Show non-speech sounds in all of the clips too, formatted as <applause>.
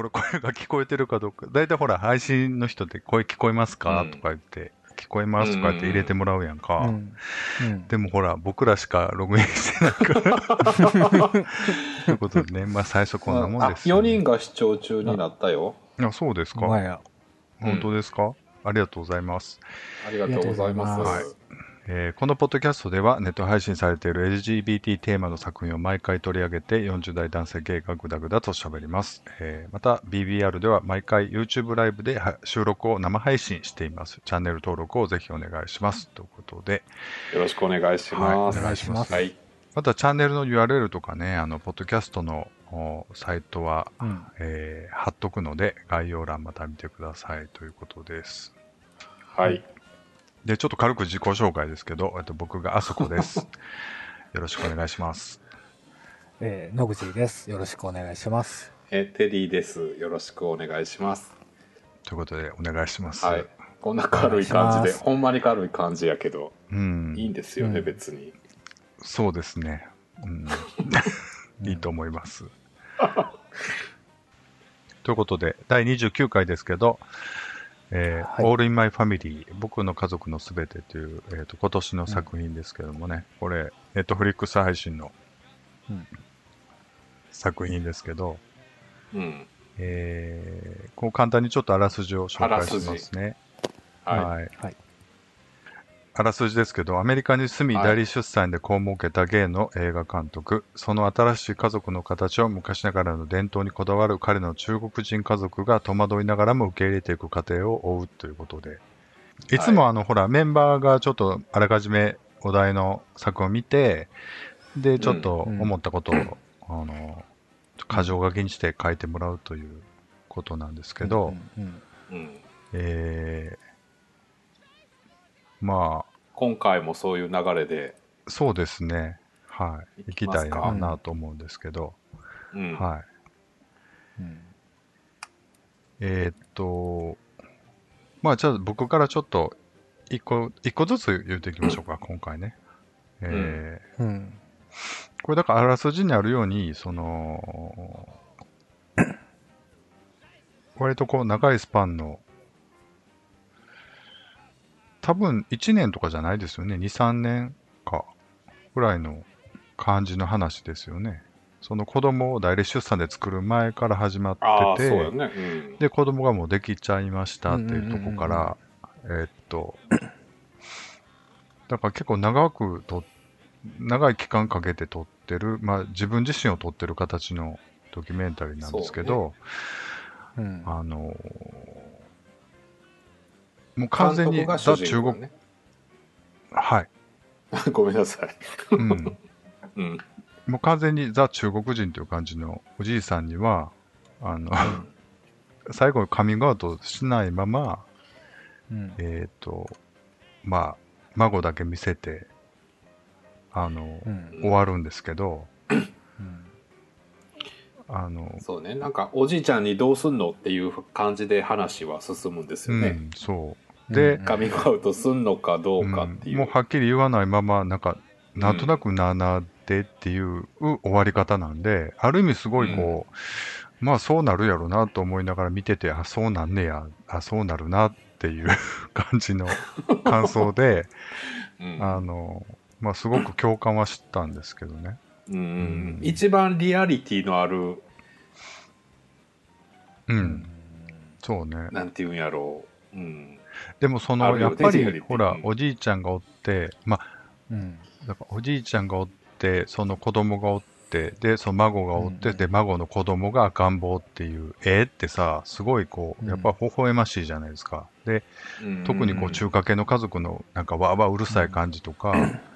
これ声が聞こえてるかどうか。だいたいほら、配信の人って声聞こえますか、うんとか言って、聞こえます？とか言って入れてもらうやんか。うん。うんでもほら、僕らしかログインしてないから。ということでね、まあ最初こんなもんあ、ですよ、4人が視聴中になったよ。あ、そうですか。本当ですか、ありがとうございます。ありがとうございます。ありがとうございますえーこのポッドキャストではネット配信されている LGBT テーマの作品を毎回取り上げて40代男性ゲイがグダグダと喋ります、えーまた BBR では毎回 YouTube ライブでは収録を生配信していますチャンネル登録をぜひお願いしますということでよろしくお願いします。はいお願いしますはい。またチャンネルの URL とかねあのポッドキャストのおサイトは、うん。えー貼っとくので概要欄また見てくださいということですはい。でちょっと軽く自己紹介ですけど、えっと、僕があそこです <laughs> よろしくお願いしますえー、野口です。よろしくお願いします。え、テリーです。よろしくお願いします。ということで、お願いします。はい。こんな軽い感じで、ほんまに軽い感じやけど、うん。いいんですよね、うん別に。そうですね。うん。<laughs> いいと思います。ということで、第29回ですけど、えーはい。All in My Family 僕の家族のすべてという、えーと今年の作品ですけどもね、これ、ネットフリックス配信のうん。作品ですけど、うん。えーこう簡単にちょっとあらすじを紹介しますね。ははい。はいあらすじですけど、アメリカに住み、はい。代理出産で子を設けたゲイの映画監督、その新しい家族の形を昔ながらの伝統にこだわる彼の中国人家族が戸惑いながらも受け入れていく過程を追うということで、いつもあの、ほら、メンバーがちょっとあらかじめお題の作品を見て、で、ちょっと思ったことを、あの、箇条書きにして書いてもらうということなんですけど。えーまあ、今回もそういう流れで、そうですね。はい。行きたいなと思うんですけど、うん。はい。うんえーっと、まあ、じゃあ僕からちょっと、一個、一個ずつ言っていきましょうか、今回ね。えーうんこれだからあらすじにあるように、その、割とこう長いスパンの、多分1年とかじゃないですよね。2、3年か、ぐらいの感じの話ですよね。その子供を代理出産で作る前から始まってて、ね。うん。で、子供がもうできちゃいましたっていうところから、えーっと、だから結構長くと、長い期間かけて撮ってる、まあ自分自身を撮ってる形のドキュメンタリーなんですけど、うんあのーもう完全にザ中国、ね。はい、<laughs> ごめんなさい。うん、うん。もう完全にザ中国人という感じのおじいさんには、あの、<laughs> 最後カミングアウトしないまま、うん。えっ、と、まあ、孫だけ見せて、あの、うん。終わるんですけど、うんあの、そうね。なんか、おじいちゃんにどうすんのっていう感じで話は進むんですよね。うん、そう。で、うんカミングアウトすんのかどうかっていう。うんもうはっきり言わないまま、なんか、なんとなくなあなあでっていう終わり方なんで、ある意味すごいこう、まあそうなるやろなと思いながら見てて、あ、そうなんねや、あ、そうなるなっていう <laughs> 感じの感想で、<laughs> うんあの、まあすごく共感はしたんですけどね。うんうん一番リアリティのある、うん、そうね。なんていうんやろう。うん。でもその、やっぱり、ほらう、んおじいちゃんがおって、まあ、うんだからおじいちゃんがおって、その子供がおって、で、その孫がおって、うんで、孫の子供が赤ん坊っていう絵ってさ、すごいこう、うんやっぱ微笑ましいじゃないですか。で、うん特にこう、中華系の家族のなんかわーわーうるさい感じとか、<laughs>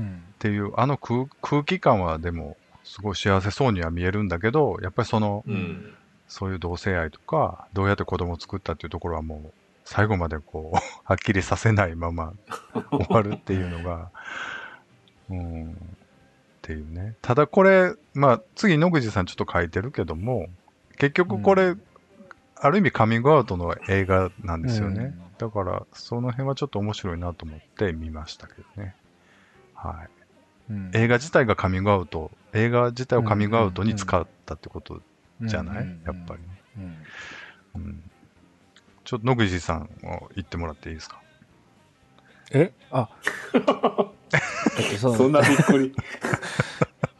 っうんていう、あの空空気感はでも、すごい幸せそうには見えるんだけど、やっぱりその、うん。そういう同性愛とか、どうやって子供を作ったっていうところはもう、最後までこう、<laughs> はっきりさせないまま <laughs> 終わるっていうのが、うん、っていうね。ただこれ、まあ、次野口さんちょっと書いてるけども、結局これ、うある意味カミングアウトの映画なんですよね。うんだから、その辺はちょっと面白いなと思って見ましたけどね。はい。うん映画自体がカミングアウト、映画自体をカミングアウトに使ったってことじゃない、うんやっぱりね。うん。うん。ちょっと野口さんを言ってもらっていいですか？え？あ、<laughs> そんなびっくり。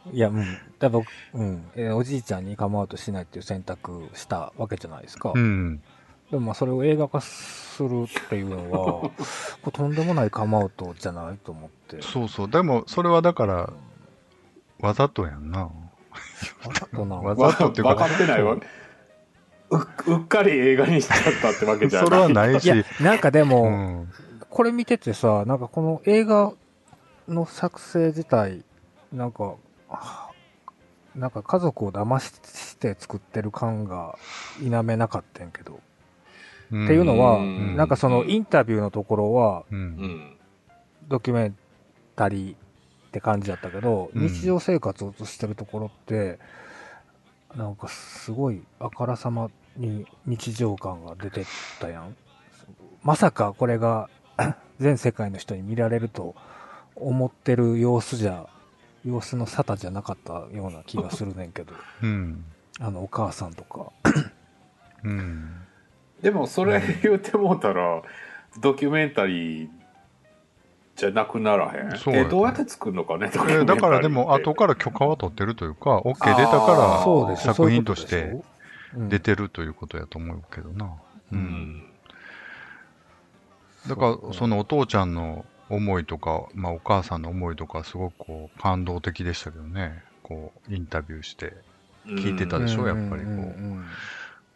<laughs> いや、うん。だ僕、うん。えーおじいちゃんにカムアウトしないっていう選択したわけじゃないですか。うん。でもまあそれを映画化するっていうのは、<laughs> これとんでもないカムアウトじゃないと思って。そうそう。でも、それはだから、わざとやんな。わざとな。わ <laughs> わざとっていうか分かってないわ。ううっかり映画にしちゃったってわけじゃない。それはないしいや、、なんかでも、うん。これ見ててさ、なんかこの映画の作成自体、なんか、はなんか家族を騙して作ってる感が否めなかったんやけど。うんっていうのは、うんなんかそのインタビューのところは。ドキュメンタリーって感じだったけど、うん日常生活を映してるところって、なんかすごいあからさまに日常感が出てったやん。まさかこれが <clears throat> 全世界の人に見られると思ってる様子じゃ、様子の沙汰じゃなかったような気がするねんけど、うん。あのお母さんとか。うん。でもそれ言うてもうたら、ドキュメンタリーじゃなくならへん？そうやえ、どうやって作るのかね、ドキュメンタリーってえだからでも、後から許可は取ってるというか、OK 出たーそうでしょら作品として出てるということやと思うけどな。う。うんん。だから、そのお父ちゃんの思いとか、まあお母さんの思いとか、すごくこう、感動的でしたけどね。こう、インタビューして。聞いてたうんでしょやっぱりこううんうん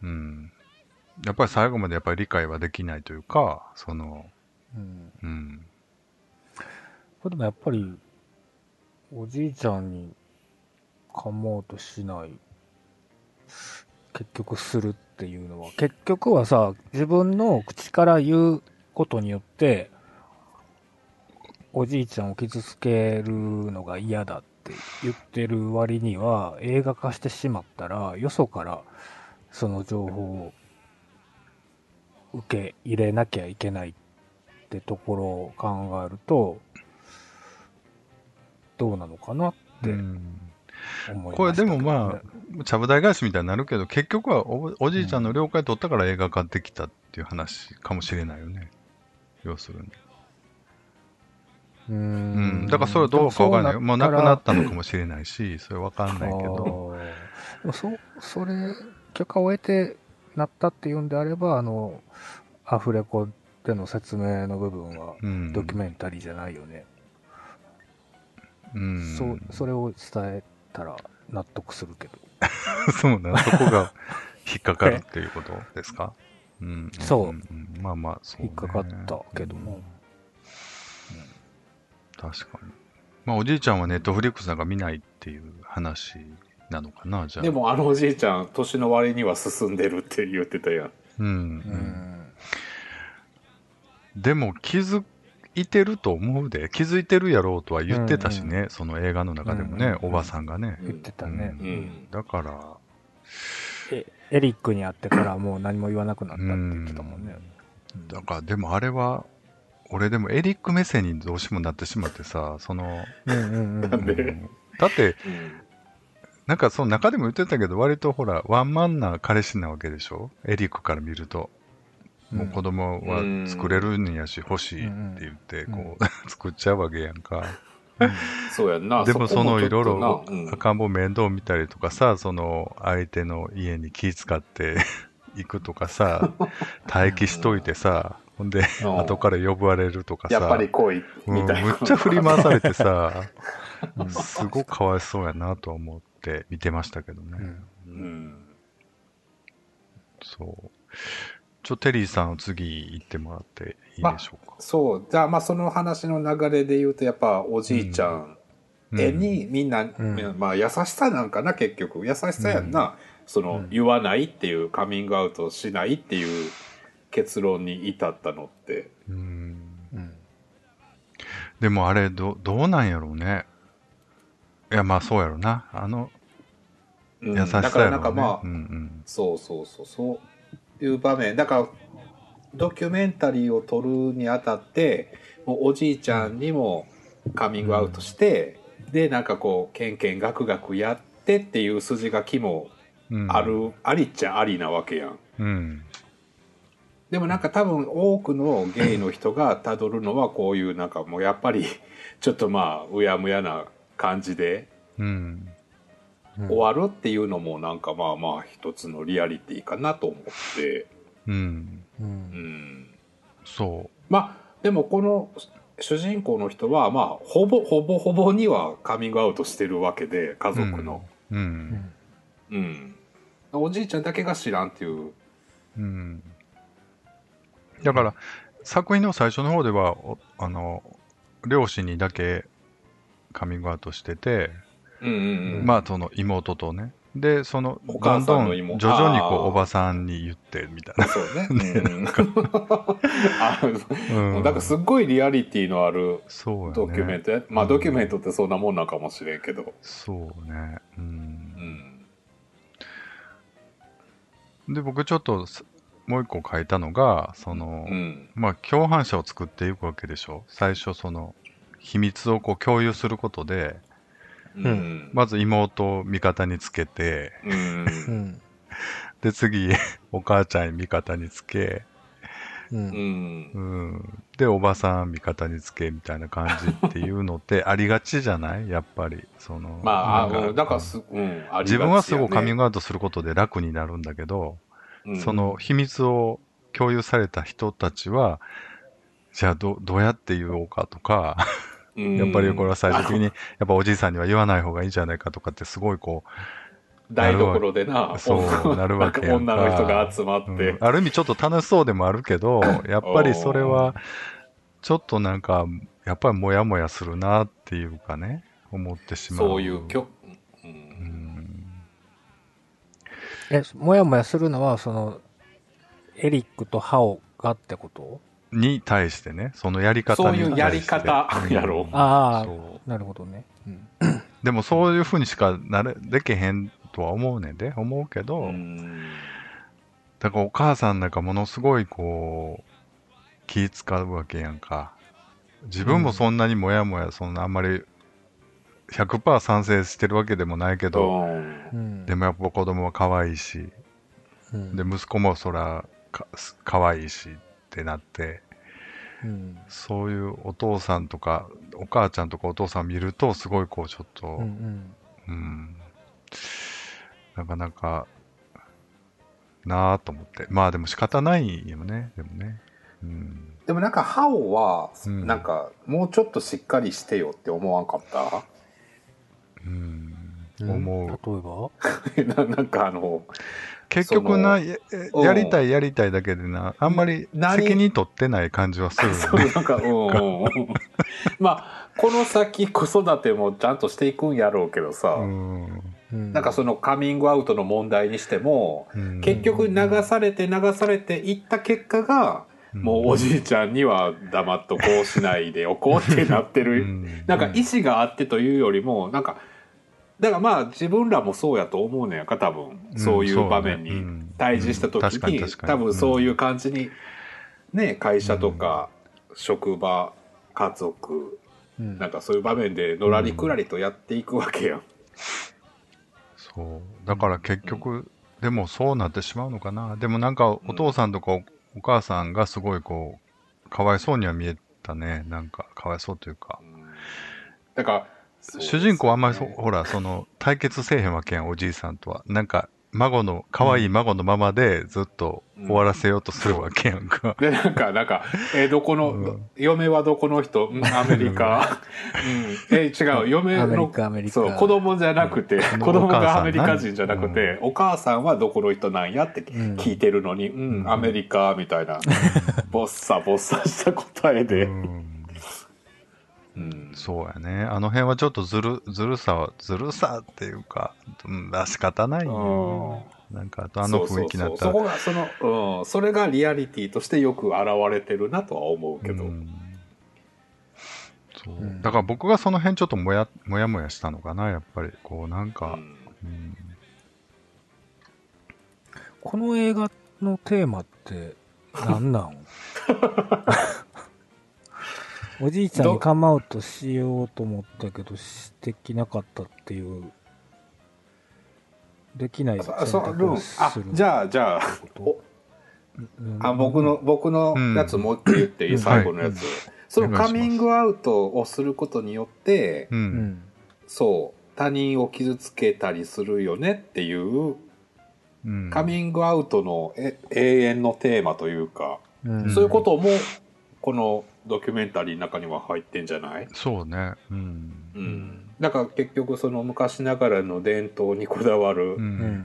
うん。やっぱり最後までやっぱり理解はできないというか、その、うんうん。これでもやっぱり、おじいちゃんに噛もうとしない、結局するっていうのは、結局はさ、自分の口から言うことによって、おじいちゃんを傷つけるのが嫌だって言ってる割には、映画化してしまったら、よそからその情報を受け入れなきゃいけないってところを考えると、どうなのかなってうん思いこれでもまあ、ちゃぶ台返しみたいになるけど、結局はおおじいちゃんの了解取ったから映画化できたっていう話かもしれないよね。要するに。うーうんん。だからそれはどうかわかんないよ。もう亡くなったのかもしれないし、それわかんないけど。そ、それ、許可を得てなったっていうんであれば、あの、アフレコでの説明の部分は、うん。ドキュメンタリーじゃないよね。うん。そう、それを伝えたら納得するけど。<laughs> そうな、そこが引っかかるっていうことですか？うん。そうんんまあまあ、そう、ね。引っかかったけども。確かに。まあ、おじいちゃんはネットフリックスなんか見ないっていう話なのかな、じゃあ。でもあのおじいちゃん、年の割には進んでるって言ってたやん。うん。ううんん。でも気づいてると思うで、気づいてるやろうとは言ってたしね、その映画の中でもね、うんうんうんおばさんがね。言ってたね。うん。だから、えエリックに会ってからもう何も言わなくなったって言ってたもんね。うんだからでもあれは、俺でもエリック目線にどうしてもなってしまってさ、その、うんうんうんなんでうんだって、なんかその中でも言ってたけど、割とほら、ワンマンな彼氏なわけでしょ？エリックから見ると。もう子供は作れるんやし、欲しいって言って、うん。こう、<laughs> 作っちゃうわけやんか。そうやんな。でもそのいろいろ赤ん坊面倒見たりとかさ、その相手の家に気使って <laughs> 行くとかさ、<laughs> 待機しといてさ、ほんで、うん。後から呼ばれるとかさ、やっぱりみたいな。むっちゃ振り回されてさ、すごくかわいそうやなと思って見てましたけどね。うんうん。そう。ちょ、テリーさん次行ってもらっていいでしょうか？そう。じゃあ、まあ、その話の流れで言うと、やっぱ、おじいちゃんうん絵に、みんな、んまあ、優しさなんかな、結局。優しさやんな。その、うん言わないっていう、カミングアウトしないっていう結論に至ったのって。でもあれど、どうなんやろうね。いや、まあそうやろうな。あの、うん優しさね。だからなんかまあ、うんうんそうそうそう、そういう場面。だから、ドキュメンタリーを撮るにあたって、もうおじいちゃんにもカミングアウトして、で、なんかこう、ケンケンガクガクやってっていう筋書きもうんある、ありっちゃありなわけやん。うん。でもなんか多分多くのゲイの人がたどるのはこういうなんかもうやっぱりちょっとまあうやむやな感じでうん。終わるっていうのもなんかまあまあ一つのリアリティかなと思って。うん。う。うんん。そまあでもこの主人公の人はまあほぼほぼほぼにはカミングアウトしてるわけで家う。族の。う。うんん。うん。おじいちゃんだけが知らんっていう。うん。だから、作品の最初の方では、おあの、両親にだけカミングアウトしてて、うんうんうん。まあ、その妹とね。で、その、お母どんどん徐々にこう、おばさんに言って、みたいな。そうね。<laughs> うん、<laughs> あうんなんかすっごいリアリティのある。ドキュメントや、まあドキュメントってそんなもんなんかもしれんけど。そうね。う。うんん。で、僕ちょっとす、もう一個書いたのが、その、うん。まあ、共犯者を作っていくわけでしょ。最初、その、秘密をこう共有することで、うん。まず妹を味方につけて、うんう。ん。<laughs> で、次、お母ちゃん味方につけ、う。うんんう。ん。で、おばさん味方につけ、みたいな感じっていうのって <laughs> ありがちじゃない？やっぱり。その、まあ、あなんの、だからす、うん、あり自分はすごいカミング、グアウトすることで楽になるんだけど、うんその秘密を共有された人たちは、じゃあどどうやって言おうかとか、うんやっぱりこれは最終的に、やっぱおじいさんには言わない方がいいんじゃないかとかってすごいこ台所でな、そう <laughs> なるわけやんか女の人が集まっう、て。うんある意味ちょっと楽しそうでもあるけど、やっぱりそれは、ちょっとなんか、やっぱりモヤモヤするなっていうかね、思ってしまう。そういうきょ、う。うんん。え、もやもやするのは、その、エリックとハオがってこと？に対してね、そのやり方に対して。そういうやり方やろあそうあ、なるほどね。うん。でもそういうふうにしかなれ、できへんとは思うねんで、思うけど、うんだからお母さんなんかものすごいこう、気使うわけやんか。自分もそんなにもやもや、そんなあんまり100%賛成してるわけでもないけど、うんうん。でもやっぱ子供は可愛いし、うん、で、息子もそらか可愛いしってなって、うん。そういうお父さんとか、お母ちゃんとかお父さん見ると、すごいこうちょっと、うんうん。うん。なかなか、なぁと思って。まあでも仕方ないよね、でもね。うん。でもなんか、ハオは、うんなんか、もうちょっとしっかりしてよって思わんかった？うん。うん思う。例えば？<laughs> ななんかあの、結局な、そやうんやりたいやりたいだけでな、あんまり何責任取ってない感じはする。<laughs> そう。なんか、うん。<laughs> まあ、この先子育てもちゃんとしていくんやろうけどさ、なんかそのカミングアウトの問題にしても、うん。結局流されて流されていった結果が、もうおじいちゃんには黙っとこうしないでおこうってなってうる。ん。なんか意思があってというよりも、なんか、だからまあ自分らもそうやと思うねやんか、多分。うんそういう場面に対峙した時に多分そういう感じに、ね、会社とか職場、家族、うんなんかそういう場面でのらりくらりとやっていくわけやん。そう。だから結局、でもそうなってしまうのかな。でもなんかお父さんとかおお母さんがすごいこう、かわいそうには見えたね。なんかかわいそうというか。だから、主人公はあんまりそ、ほら、その、対決せえへんわけやん、おじいさんとは。なんか、孫の、可愛い孫のままでずっと終わらせようとするわけやんか。で、なんか、なんか、えーどこの、うん。嫁はどこの人？うんアメリカ？うん。えー違う、嫁の、アメリカ、アメリカ。そう、子供じゃなくて、うん。子供がアメリカ人じゃなくて、お母さんはどこの人なんやってうん聞いてるのに、うん、うんアメリカ、みたいな、ボッサボッサした答えで。そうやね。あの辺はちょっとずる、ずるさは、ずるさっていうか、うん、まあ仕方ないよ。なんか、あとあの雰囲気になったら。そうそうそうそこが、その、うん、それがリアリティとしてよく現れてるなとは思うけど。うんそううんだから僕がその辺ちょっともやもやもやしたのかな、やっぱり。こう、なんか、うんうんこの映画のテーマって何なん？<laughs> おじいちゃんにカムアウトしようと思ったけどしてきなかったっていう。できないあそそうルーンあする。じゃあじゃああ僕の僕のやつもう一回言っていい、うん。最後のやつ、はいそのカミングアウトをすることによって、う。うんん。そう他人を傷つけたりするよねっていううん。カミングアウトのえ永遠のテーマというか、うん。そういうこともこのドキュメンタリーの中には入ってんじゃない、そうね。うん。うんだから結局その昔ながらの伝統にこだわる、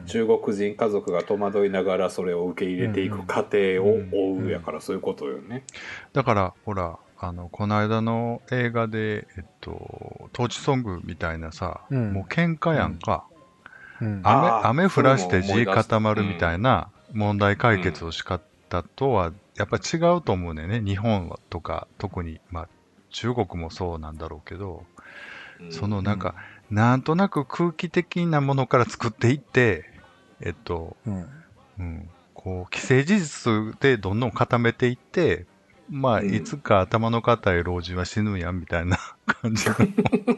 中国人家族が戸惑いながらそれを受け入れていく過程を追うやからそういうことよね。だから、ほら、あの、この間の映画で、えっと、トーチソングみたいなさ、うんもう喧嘩やんか。うん雨雨降らして地固まるみたいな問題解決をし方とは、やっぱり違うと思うねんね。日本とか、特に、まあ、中国もそうなんだろうけど、うんそのなんか、なんとなく空気的なものから作っていって、えっと、うん。うん、こう、既成事実でどんどん固めていって、まあ、うん。いつか頭の固い老人は死ぬんやんみたいな感じの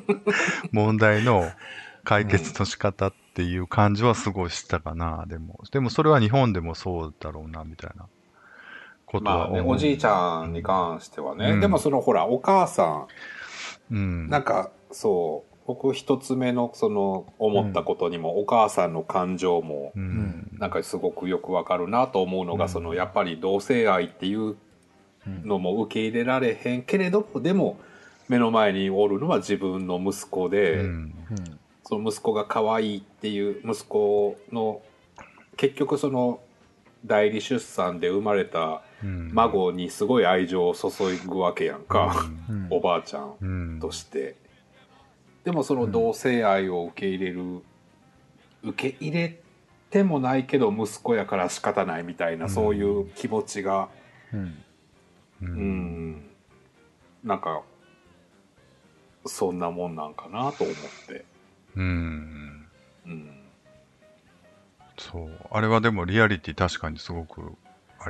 <laughs> 問題の解決の仕方っていう感じはすごいしたかな、でも。でもそれは日本でもそうだろうな、みたいなことまあね。おじいちゃんに関してはね、うんでもそのほらお母さうん。んなんかそう僕一つ目のその思ったことにも、お母さんの感情もうん。なんかすごくよくわかるなと思うのが、うんそのやっぱり同性愛っていうのも受け入れられへんけれどもでも目の前におるのは自分の息子で、その息子が可愛いっていう息子の結局その代理出産で生まれたうん孫にすごい愛情を注ぐわけやんか、うん <laughs> おばあちゃんうん。として。でもその同性愛を受け入れる、受け入れてもないけど息子やから仕方ないみたいな、うんそういう気持ちが、うんなんか、そんなもんなんかなと思って。うん。うん。そう。あれはでもリアリティ確かにすごく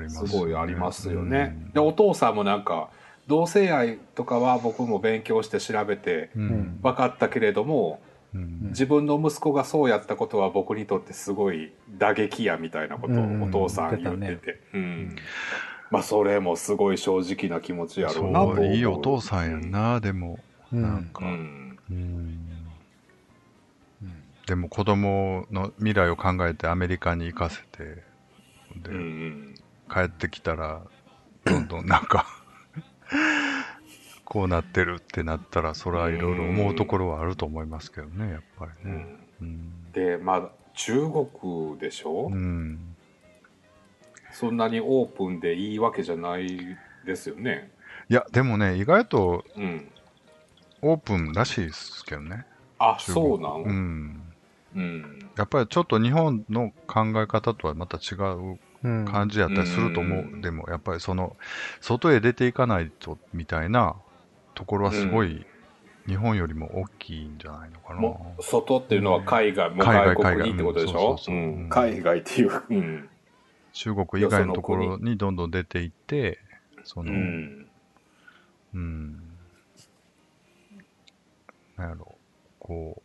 すすごいありますよね。うん。で、お父さんもなんか、同性愛とかは僕も勉強して調べてうん。分かったけれども、うん。自分の息子がそうやったことは僕にとってすごい打撃やみたいなことうん。をお父さん言ってて、うん。まあそれもすごい正直な気持ちやろうなと。いいお父さんやんな、でも。うん。なんか、うん、でも子供の未来を考えてアメリカに行かせて、で、うんうん帰ってきたら、どんどんなんか、<laughs> こうなってるってなったら、それはいろいろ思うところはあると思いますけどね、やっぱりね。うんうん。でまあ中国でしょ、うん。そんなにオープンでいいわけじゃないですよねいや、でもね、意外とうんオープンらしいですけどね。あそうなん？うん。うんやっぱりちょっと日本の考え方とはまた違ううん感じやったりすると思う。うん。でも、やっぱりその、外へ出ていかないと、みたいなところはすごい、日本よりも大きいんじゃないのかな。外っていうのは海外、もう海外外国にってことでしょ？海外っていう、うん。中国以外のところにどんどん出ていって、その、ううん、んなんやろ、こ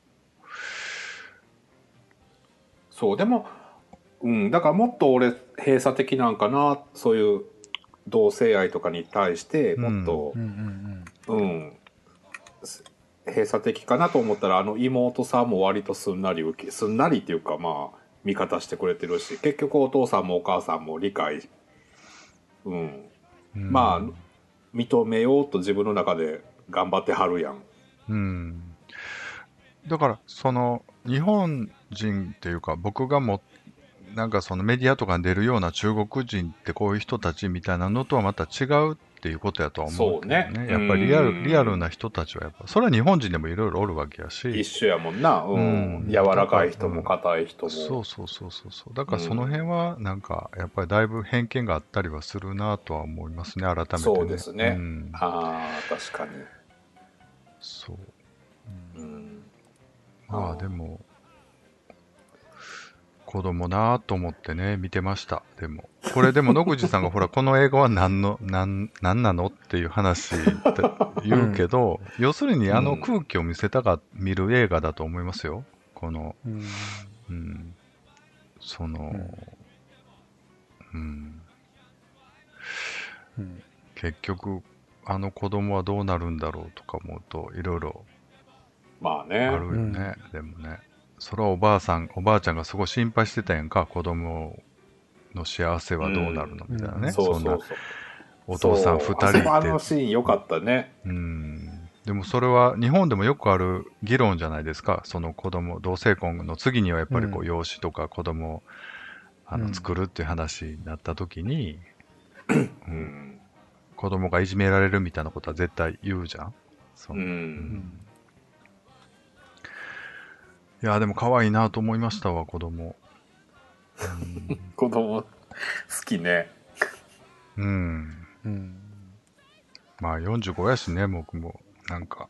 そうでも、うん、だからもっと俺閉鎖的なんかなそういう同性愛とかに対してもっとう、んうんす閉鎖的かなと思ったらあの妹さんも割とすんなり受けすんなりっていうかまあ味方してくれてるし結局お父さんもお母さんも理解、うん、う、うんまあ認めようと自分の中で頑張ってはるやん。うん。だから、その、日本人っていうか、僕がも、なんかそのメディアとかに出るような中国人ってこういう人たちみたいなのとはまた違うっていうことやとは思うけどそうね。やっぱりリアうんル、リアルな人たちはやっぱ、それは日本人でもいろいろおるわけや一し、緒やもんな、うん。うん。柔らかい人も硬い人も。そうそうそうそうそう。だからその辺は、なんか、やっぱりだいぶ偏見があったりはするなとは思いますね、改めて、ね。そうですね。うん、ああ確かに。そう。うん。まあでも、子供なぁと思ってね、見てました。でも。これでも野口さんが <laughs> ほら、この映画は何の、何、何なのっていう話だ言うけど、要するにあの空気を見せたが、見る映画だと思いますよ。この、うんうん。その、うん、うん。結局、あの子供はどうなるんだろうとか思うと、いろいろまあね。あるよね、でもね。それはおばあさん、おばあちゃんがすごい心配してたやんか、子供の幸せはどうなるのみたいなね。そんそう。お父さん二そうあそこあ人って。のシーン良かったね。うん。でもそれは日本でもよくある議論じゃないですか。その子供、同性婚の次にはやっぱりこうう養子とか子供をあうんの作るっていう話になった時に、<clears throat> ううんん。子供がいじめられるみたいなことは絶対言うじゃん。そうう。うんん。いや、でも可愛いなと思いましたわ、子供。<laughs> 子供、好きね。うん。うんうん。まあ45やしね、僕も。なんか。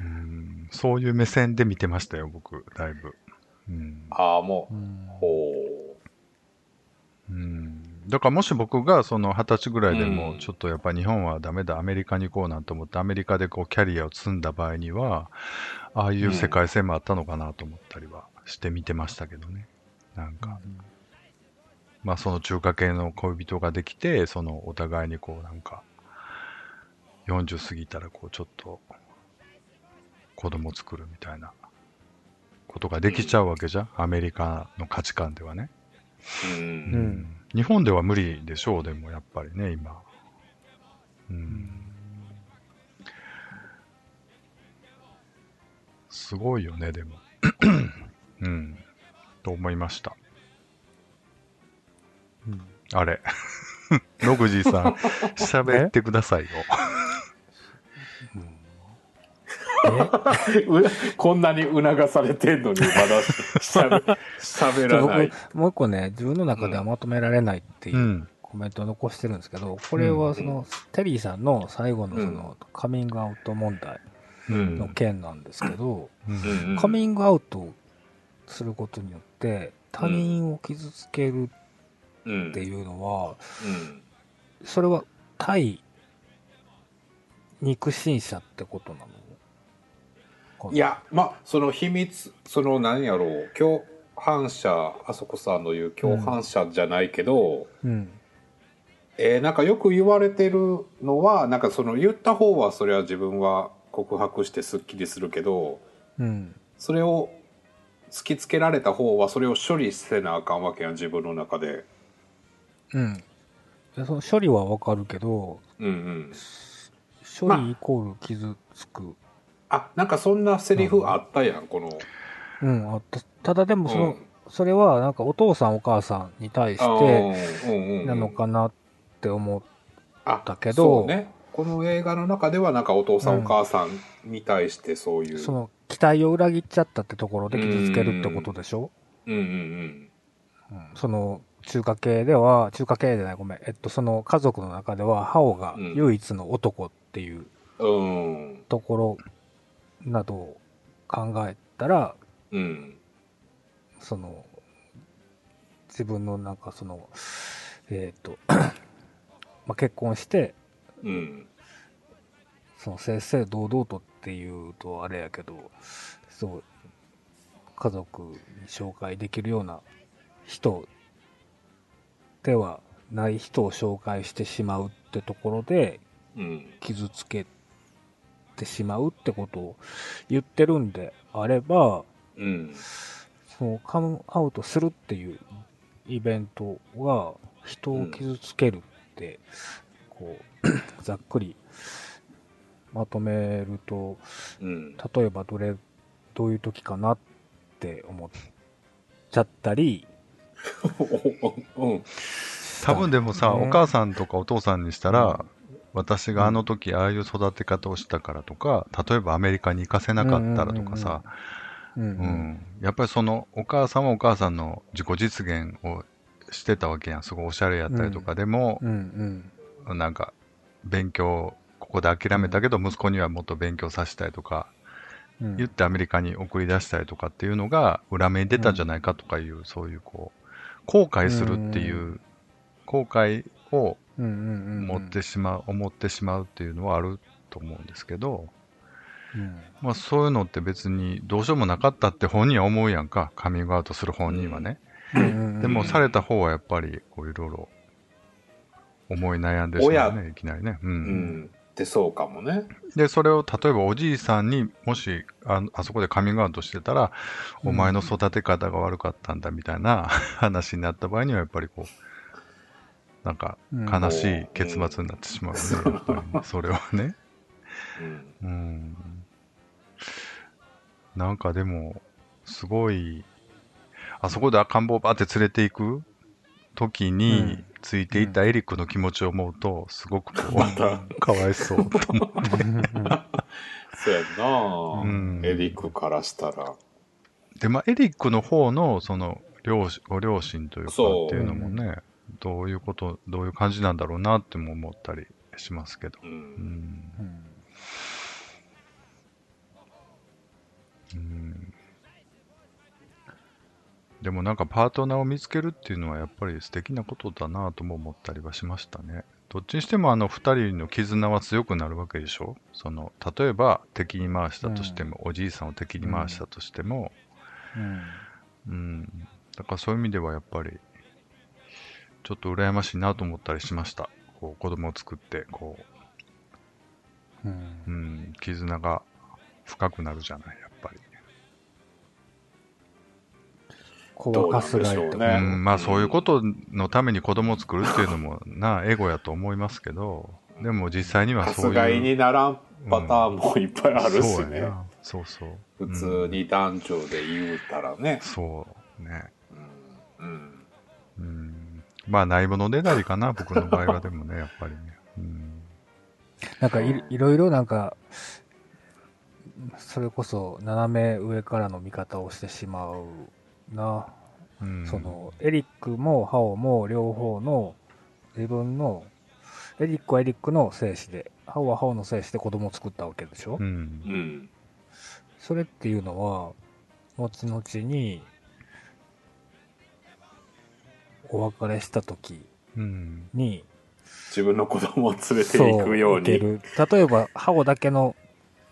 うん。そういう目線で見てましたよ、僕、だいぶ。うん。ああ、もう。うん。ほうん。だからもし僕がその二十歳ぐらいでもうんちょっとやっぱ日本はダメだ、アメリカに行こうなんて思ってアメリカでこうキャリアを積んだ場合には、ああいう世界線もあったのかなと思ったりはして見てましたけどね。なんか、まあその中華系の恋人ができて、そのお互いにこうなんか、40過ぎたらこうちょっと子供作るみたいなことができちゃうわけじゃん、アメリカの価値観ではね。う。んん。日本では無理でしょう、でもやっぱりね、今。うん。すごいよね、でも。うん。と思いました。うん。あれ。野口さん、<laughs> 喋ってくださいよ。え <laughs> う <laughs> こんなに促されてんのに、まだしゃべ喋らない。僕、もう一個ね、自分の中ではまとめられないっていううん。コメントを残してるんですけど、これはその、テリーさんの最後のその、カミングアウト問題うん。の件なんですけど、うん。うんうんカミングアウトすることによって、他人を傷つけるうん。っていうのは、うん。それは対肉親者ってことなの？い、や、まあ、その秘密、その何やろう、共犯者、あそこさんの言う共犯者じゃないけど、うん。えーなんかよく言われてるのは、なんかその言った方はそれは自分は告白してスッキリするけど、うん。それを突きつけられた方はそれを処理せなあかんわけやん、自分の中で。うん。でその処理はわかるけど、うんうん。処理イコール傷つく。あ、なんかそんなセリフあったやん、この。うん、あった。ただでもその、うんそれはなんかお父さんお母さんに対しててなのかなって思っあだけどそうね。この映画の中ではなんかお父さん、うんお母さんに対してそういう。その期待を裏切っちゃったってところで傷つけるってことでしょ、うんうんうん、その中華系では、中華系じゃない、ごめん。えっと、その家族の中では、ハオがうん唯一の男っていううん。うん。ところなどを考えたら、うん。その、自分のなんかその、えっ、と、<coughs> まあ、結婚して、うん。その正々堂々とっていうとあれやけど、そう、家族に紹介できるような人ではない人を紹介してしまうってところでうん。傷つけてしまうってことを言ってるんであれば、うん。そのカムアウトするっていうイベントが人を傷つけるって、こう、ざっくりまとめると、うん。例えばどれ、どういう時かなって思っちゃったり、<laughs> うん。多分でもさ、ねお母さんとかお父さんにしたら、私があの時ああいう育て方をしたからとか、例えばアメリカに行かせなかったらとかさ、やっぱりそのお母さんはお母さんの自己実現をしてたわけやん。すごいおしゃれやったりとか、でも、うんうん。なんか、勉強、ここで諦めたけど、息子にはもっと勉強させたいとか、うん。言ってアメリカに送り出したりとかっていうのが裏目に出たんじゃないかとかいう、そういうこう、後悔するっていう、後悔を持ってしまう、思ってしまうっていうのはあると思うんですけど、うん。まあそういうのって別にどうしようもなかったって本人は思うやんか。カミングアウトする本人はね。でもされた方はやっぱりこういろいろ思い悩んでしまうね、いきなりね。う。うんん。で、そうかもね。で、それを例えばおじいさんにもしああそこでカミングアウトしてたら、うんお前の育て方が悪かったんだみたいな <laughs> 話になった場合にはやっぱりこう、なんかうん悲しい結末になってしまうね、やっぱりね <laughs> それはね。うん。うん。なんかでも、すごい、あそこで赤ん坊バーって連れて行く時うにん、ついていったエリックの気持ちを思うと、すごくこう、かわいそうと思う。<laughs> そうやんな、うんエリックからしたら。で、まあ、エリックの方の、その、両親、ご両親というかっていうのもね、どういうこと、どういう感じなんだろうなっても思ったりしますけど。う。うんん。うんうんでもなんかパートナーを見つけるっていうのはやっぱり素敵なことだなとも思ったりはしましたね。どっちにしてもあの二人の絆は強くなるわけでしょ？その、例えば敵に回したとしても、おじいさんを敵に回したとしても、うんうん。だからそういう意味ではやっぱり、ちょっと羨ましいなと思ったりしました。こう子供を作って、こうんう、うん、絆が深くなるじゃない、やっぱり。小バカすがいとかどうなんでしょうねうん、まあそういうことのために子供を作るっていうのもな、エゴやと思いますけど、でも実際にはさそういう。すがいにならんパターンもいっぱいあるしね。そうやなそうそう。普通に男女で言うたらね。そうね。うん。うん。うん。まあないものねだりかな、僕の場合はでもね、<laughs> やっぱりね。うん。なんかいいろいろなんか、それこそ斜め上からの見方をしてしまうな。うん、その、エリックもハオも両方の自分の、エリックはエリックの精子で、ハオはハオの精子で子供を作ったわけでしょ、うん。うん。それっていうのは、後々に、お別れした時うん。に、自分の子供を連れていくように。例えば、ハオだけの、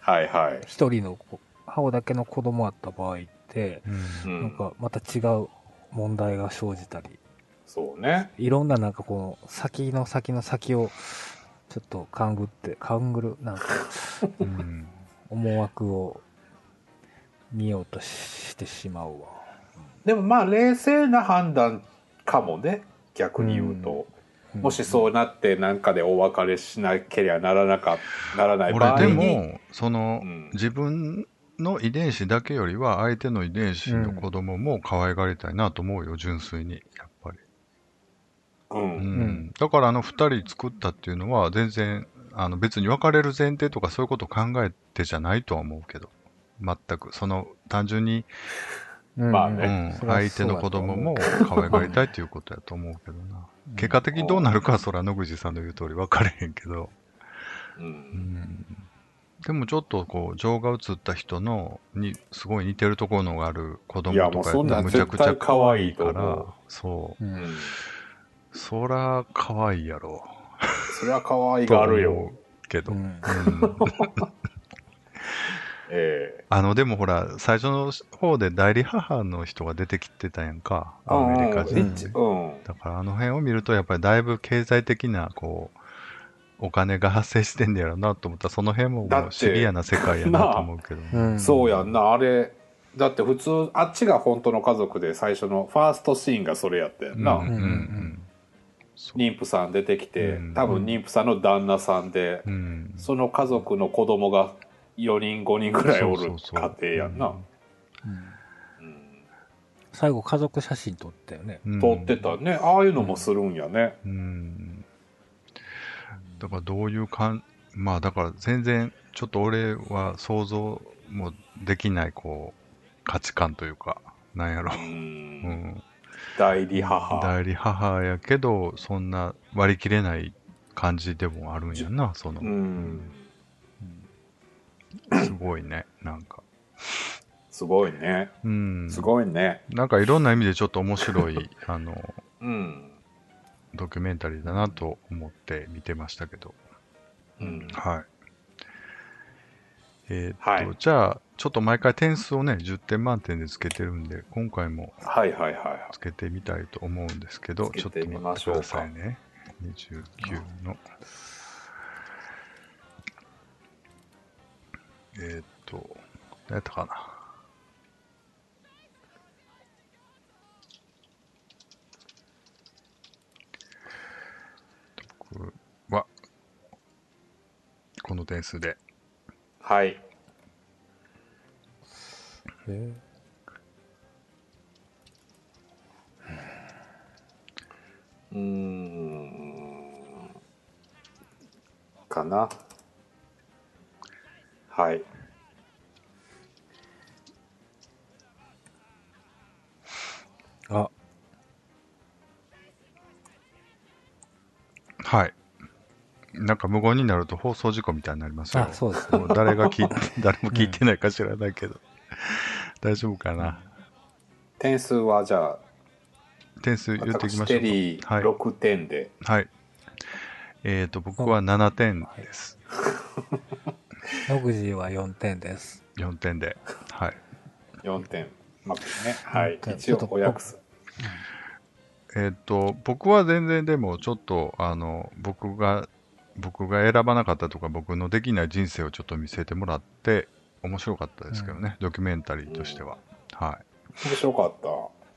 はいはい。一人の子、ハオだけの子供あった場合って、うん。うん。なんかまた違う問題が生じたり、そうね。いろんななんかこの先の先の先をちょっと勘ぐって、勘ぐる、なんか <laughs> うん。思惑を見ようとしてしまうわ。でもまあ冷静な判断かもね。逆に言うと。もしそうなってなんかでお別れしなければならなか、ならない場合俺に。でも、その、うん自分の遺伝子だけよりは相手の遺伝子の子供も可愛がりたいなと思うよ、純粋に。やっぱり。う。うんんん。だからあの二人作ったっていうのは全然、あの別に別れる前提とかそういうことを考えてじゃないとは思うけど。全く。その、単純に、うん、まあねうん、相手の子供も可愛がりたいっていうことやと思うけどな。うん結果的にどうなるかはそら野口さんの言う通り分かれへんけど。う。うんん。でもちょっとこう、情が映った人の、に、すごい似てるところがある子供いやとかもうそんなんむちゃくちゃ可愛いから、そう。うんうん。そら、可愛いやろ。それは可愛がるよけど。ううん <laughs> んえあの、でもほら、最初の方で代理母の人が出てきてたやんか。えアメリカうん人。一うん。だからあの辺を見ると、やっぱりだいぶ経済的な、こう、お金が発生してんねやろなと思ったら、その辺ももシビアな世界やなと思うけど。<laughs> うんそうやんな、あれ。だって普通、あっちが本当の家族で最初のファーストシーンがそれやったやんな。うんうんうん。妊婦さん出てきて、うん多分妊婦さんの旦那さんで、うん。その家族の子供が4人5人ぐらいおる家庭やんな。うんうん最後家族写真撮ったよね。うん撮ってたね。ああいうのもするんやね。うん。だからどういうかん、まあだから全然、ちょっと俺は想像もできない、こう、価値観というか、なんやろう。。うんん。代理母。代理母やけど、そんな割り切れない感じでもあるんやな、そのう。ん。すごいね、なんか。すごいね。うん。すごいね。なんかいろんな意味でちょっと面白い、<laughs> あの、うん。ドキュメンタリーだなと思って見てましたけど。うん。はい。えーっと、はいじゃあ、ちょっと毎回点数をね、10点満点でつけてるんで、今回もはいはいはいはい。つけてみたいと思うんですけど、ちょっとつけてみ待ってくだましょうかさいね。29の。えーっと、何やったかな。僕は、この点数で。はい。えうーん。かな。はい。あ、はい。なんか無言になると放送事故みたいになりますよ。あ、そうですね。もう誰が聞いて、<laughs> 誰も聞いてないか知らないけど。<laughs> 大丈夫かな？点数はじゃあ、点数言っていきましょ私テリーうか。はい。6点で。はい。えっ、と、僕は7点です。野口は4点です。4点で。はい。4点。まくね。はい4。点一応お約束。えっ、と、僕は全然でもちょっと、あの、僕が、僕が選ばなかったとか、僕のできない人生をちょっと見せてもらって、面白かったですけどね、ドキュメンタリーとしては。は面白かった。い。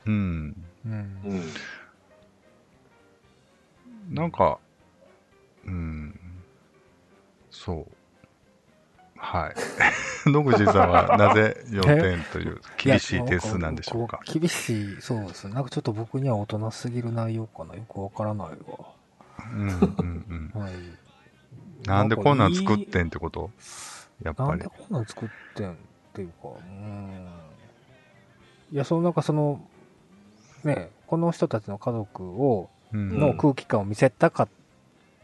うん。うんう。ん。なんか、うん、そう。はい。<laughs> 野口さんはなぜ4点という厳しい点数なんでしょうか？<laughs> 厳しい、そうですね。なんかちょっと僕には大人すぎる内容かな。よくわからないわ。うんうんうん。はい。なんでこんなん作ってんってこと？やっぱりなんで。こんなん作ってんっていうか、うん。いや、そのなんかその、ね、この人たちの家族を、うんの空気感を見せたかっ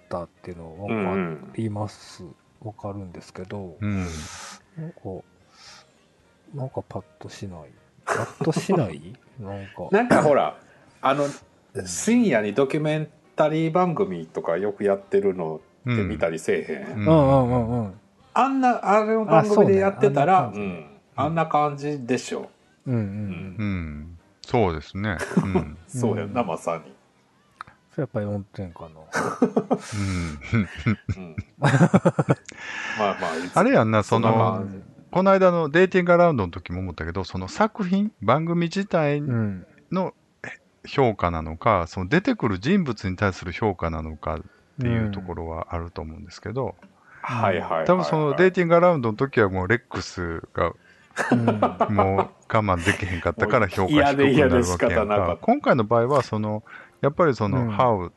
たっていうのうんうはわかん。ります。わかるんですけど、うん。なんか、なんかパッとしない。パッとしない？<laughs> なんか。なんかほら、<coughs> あの、深夜にドキュメンタリー番組とかよくやってるのって見たりせえへん？うんうんうんうんうん。あんな、あれの番組でやってたら、ううねん。あんな感じでしょ。うんうんう。うんん。そうですね。うん。<laughs> そうやんな、まさに。やっぱり4点かな。うん。うん。<laughs> まあまあ、あれやんな、そのあ、この間のデーティングアラウンドの時も思ったけど、その作品、番組自体うん。の評価なのか、その出てくる人物に対する評価なのかっていうところはあると思うんですけど、はいはいはいはい。多分そのデーティングアラウンドの時はもうレックスがうん。もう我慢できへんかったから評価低くなるわけやんか。今回の場合は、その、やっぱりその、うんハウ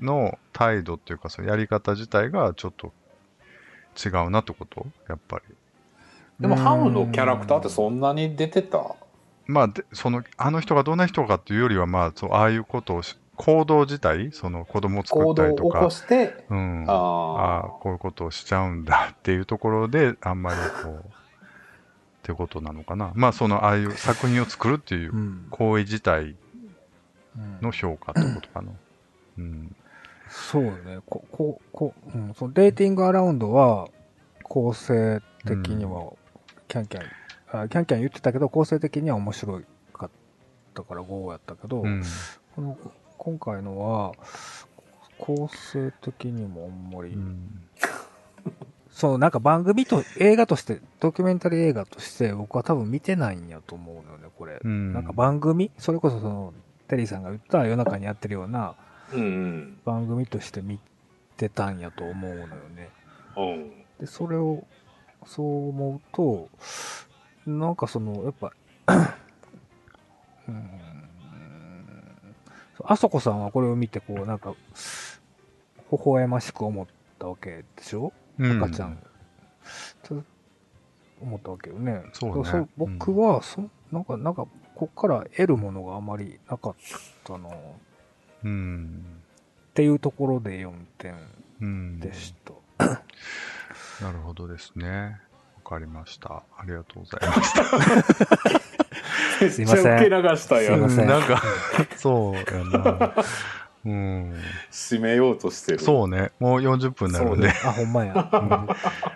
の態度っていうか、そのやり方自体がちょっと違うなってこと？やっぱり。でも、ハウのキャラクターってそんなに出てた？まあ、でその、あの人がどんな人かっていうよりは、まあ、そう、ああいうことをし、行動自体、その子供を作行ったりとか動を起こ、して、うん。あああこういうことをしちゃうんだっていうところで、あんまりこう、ってことなのかな。まあ、その、ああいう作品を作るっていううん。行為自体うんの評価ってことかな。うん。そうね。こ、こ、こ、うん。そのデーティングアラウンドは、構成的には、キャンキャン、あキャンキャン言ってたけど、構成的には面白かったから5やったけど、うん。この今回のは、構成的にもあんまり、うん。そう、なんか番組と、映画として、ドキュメンタリー映画として、僕は多分見てないんやと思うのよね、これ。うんなんか番組？それこそその、テリーさんが言った夜中にやってるようなあ。うん番組として見てたんやと思うのよね。うん。うん。で、それを、そう思うと、なんかその、やっぱ、うーん、あそこさんはこれを見て、こう、なんか、微笑ましく思ったわけでしょ？うん赤ちゃん。と思ったわけよね。そうね僕は、そ、なんか、なんか、こっから得るものがあまりなかったな、っうん。ていうところで4点うん。でした。なるほどですね。わかりました。ありがとうございました。<laughs> すいませんめっちゃ受け流したよすいま。せんなんか、そうやな。うん。締めようとしてる。そうね。もう40分になるんで。あ、ほんまや。うん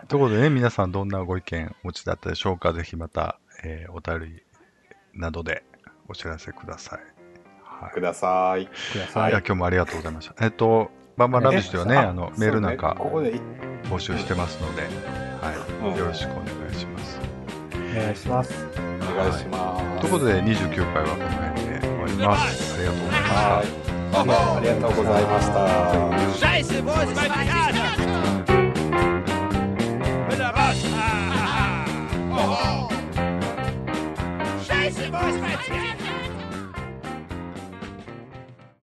ということでね、皆さんどんなご意見お持ちだったでしょうかぜひまた、えーお便りなどでお知らせください。はいく。ださい。いください。や、今日もありがとうございました。えっと、バンバンラビッシュではね、えあの、メールなんか募集してますので、はい。うんよろしくお願いします。お願いします。お願いします。ということで、29回はこの辺で終わります。ありがとうございました。ありがとうございました。